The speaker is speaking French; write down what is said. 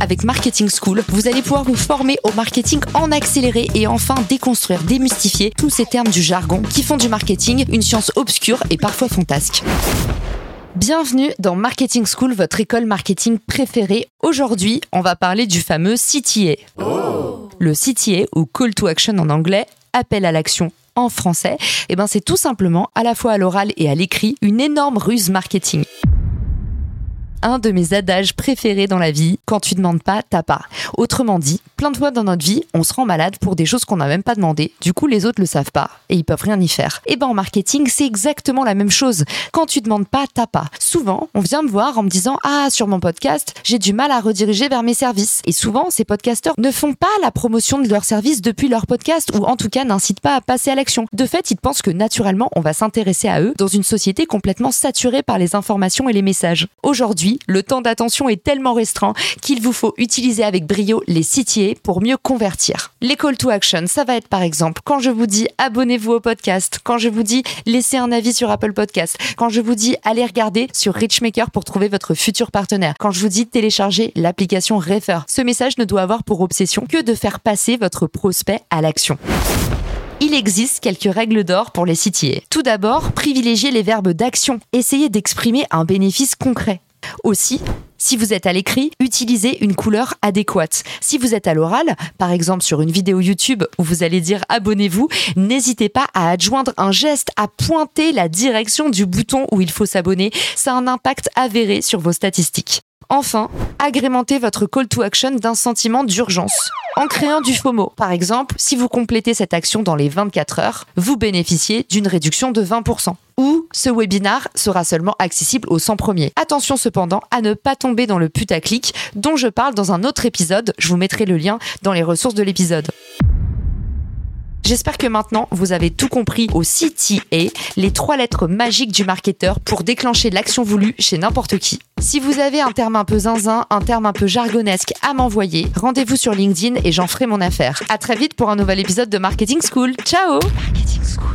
Avec Marketing School, vous allez pouvoir vous former au marketing en accéléré et enfin déconstruire, démystifier tous ces termes du jargon qui font du marketing une science obscure et parfois fantasque. Bienvenue dans Marketing School, votre école marketing préférée. Aujourd'hui, on va parler du fameux CTA. Le CTA, ou Call to Action en anglais, appel à l'action en français, eh ben c'est tout simplement, à la fois à l'oral et à l'écrit, une énorme ruse marketing un de mes adages préférés dans la vie. Quand tu demandes pas, t'as pas. Autrement dit, plein de fois dans notre vie, on se rend malade pour des choses qu'on n'a même pas demandé. Du coup, les autres le savent pas et ils peuvent rien y faire. Et ben en marketing, c'est exactement la même chose. Quand tu demandes pas, t'as pas. Souvent, on vient me voir en me disant "Ah, sur mon podcast, j'ai du mal à rediriger vers mes services." Et souvent, ces podcasteurs ne font pas la promotion de leurs services depuis leur podcast ou en tout cas n'incitent pas à passer à l'action. De fait, ils pensent que naturellement, on va s'intéresser à eux dans une société complètement saturée par les informations et les messages. Le temps d'attention est tellement restreint qu'il vous faut utiliser avec brio les CTA pour mieux convertir. Les call to action, ça va être par exemple quand je vous dis abonnez-vous au podcast, quand je vous dis laissez un avis sur Apple Podcast, quand je vous dis allez regarder sur Richmaker pour trouver votre futur partenaire, quand je vous dis télécharger l'application Refer. Ce message ne doit avoir pour obsession que de faire passer votre prospect à l'action il existe quelques règles d'or pour les CTA. Tout d'abord, privilégiez les verbes d'action. Essayez d'exprimer un bénéfice concret. Aussi, si vous êtes à l'écrit, utilisez une couleur adéquate. Si vous êtes à l'oral, par exemple sur une vidéo YouTube où vous allez dire abonnez-vous, n'hésitez pas à adjoindre un geste, à pointer la direction du bouton où il faut s'abonner. Ça a un impact avéré sur vos statistiques. Enfin, agrémentez votre call to action d'un sentiment d'urgence en créant du FOMO. Par exemple, si vous complétez cette action dans les 24 heures, vous bénéficiez d'une réduction de 20%. Ou ce webinar sera seulement accessible aux 100 premiers. Attention cependant à ne pas tomber dans le putaclic dont je parle dans un autre épisode. Je vous mettrai le lien dans les ressources de l'épisode. J'espère que maintenant vous avez tout compris au CTA, les trois lettres magiques du marketeur pour déclencher l'action voulue chez n'importe qui. Si vous avez un terme un peu zinzin, un terme un peu jargonesque à m'envoyer, rendez-vous sur LinkedIn et j'en ferai mon affaire. À très vite pour un nouvel épisode de Marketing School. Ciao Marketing School.